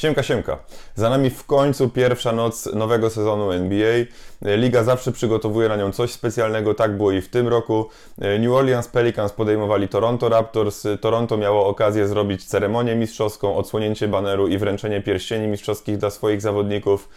Siemka, siemka. Za nami w końcu pierwsza noc nowego sezonu NBA. Liga zawsze przygotowuje na nią coś specjalnego, tak było i w tym roku. New Orleans Pelicans podejmowali Toronto Raptors. Toronto miało okazję zrobić ceremonię mistrzowską, odsłonięcie baneru i wręczenie pierścieni mistrzowskich dla swoich zawodników.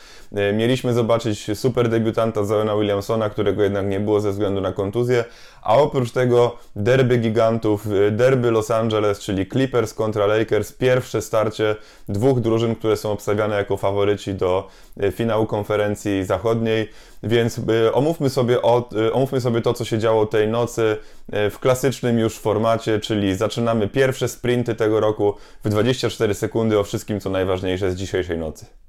Mieliśmy zobaczyć super debiutanta Ziona Williamsona, którego jednak nie było ze względu na kontuzję, a oprócz tego derby gigantów, derby Los Angeles, czyli Clippers kontra Lakers, pierwsze starcie dwóch drużyn, które są obstawiane jako faworyci do e, finału konferencji zachodniej. Więc e, omówmy sobie, o, e, omówmy sobie to, co się działo tej nocy w klasycznym już formacie, czyli zaczynamy pierwsze sprinty tego roku w 24 sekundy o wszystkim, co najważniejsze z dzisiejszej nocy.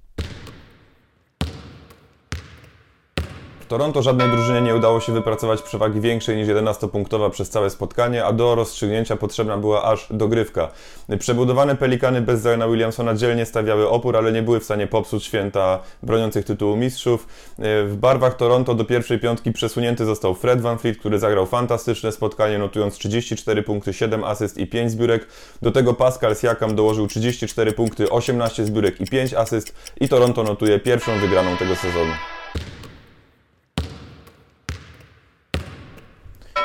W Toronto żadnej drużynie nie udało się wypracować przewagi większej niż 11-punktowa przez całe spotkanie, a do rozstrzygnięcia potrzebna była aż dogrywka. Przebudowane Pelikany bez Ziona Williamsona dzielnie stawiały opór, ale nie były w stanie popsuć święta broniących tytułu mistrzów. W barwach Toronto do pierwszej piątki przesunięty został Fred Van Fleet, który zagrał fantastyczne spotkanie, notując 34 punkty, 7 asyst i 5 zbiórek. Do tego Pascal Siakam dołożył 34 punkty, 18 zbiórek i 5 asyst i Toronto notuje pierwszą wygraną tego sezonu.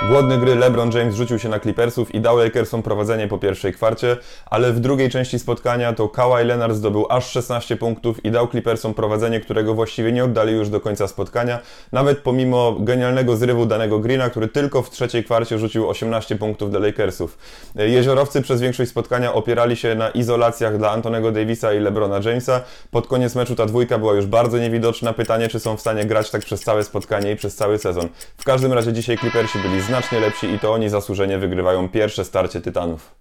Głodny gry LeBron James rzucił się na Clippersów i dał Lakersom prowadzenie po pierwszej kwarcie, ale w drugiej części spotkania to Kawhi Leonard zdobył aż 16 punktów i dał Clippersom prowadzenie, którego właściwie nie oddali już do końca spotkania, nawet pomimo genialnego zrywu danego Greena, który tylko w trzeciej kwarcie rzucił 18 punktów dla Lakersów. Jeziorowcy przez większość spotkania opierali się na izolacjach dla Antonego Davisa i LeBrona Jamesa. Pod koniec meczu ta dwójka była już bardzo niewidoczna. Pytanie, czy są w stanie grać tak przez całe spotkanie i przez cały sezon. W każdym razie dzisiaj Clippersi byli znacznie lepsi i to oni zasłużenie wygrywają pierwsze starcie Tytanów.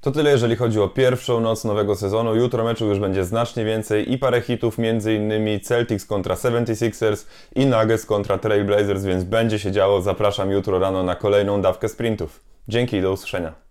To tyle, jeżeli chodzi o pierwszą noc nowego sezonu. Jutro meczu już będzie znacznie więcej i parę hitów, m.in. Celtics kontra 76ers i Nuggets kontra Trailblazers, więc będzie się działo. Zapraszam jutro rano na kolejną dawkę sprintów. Dzięki i do usłyszenia.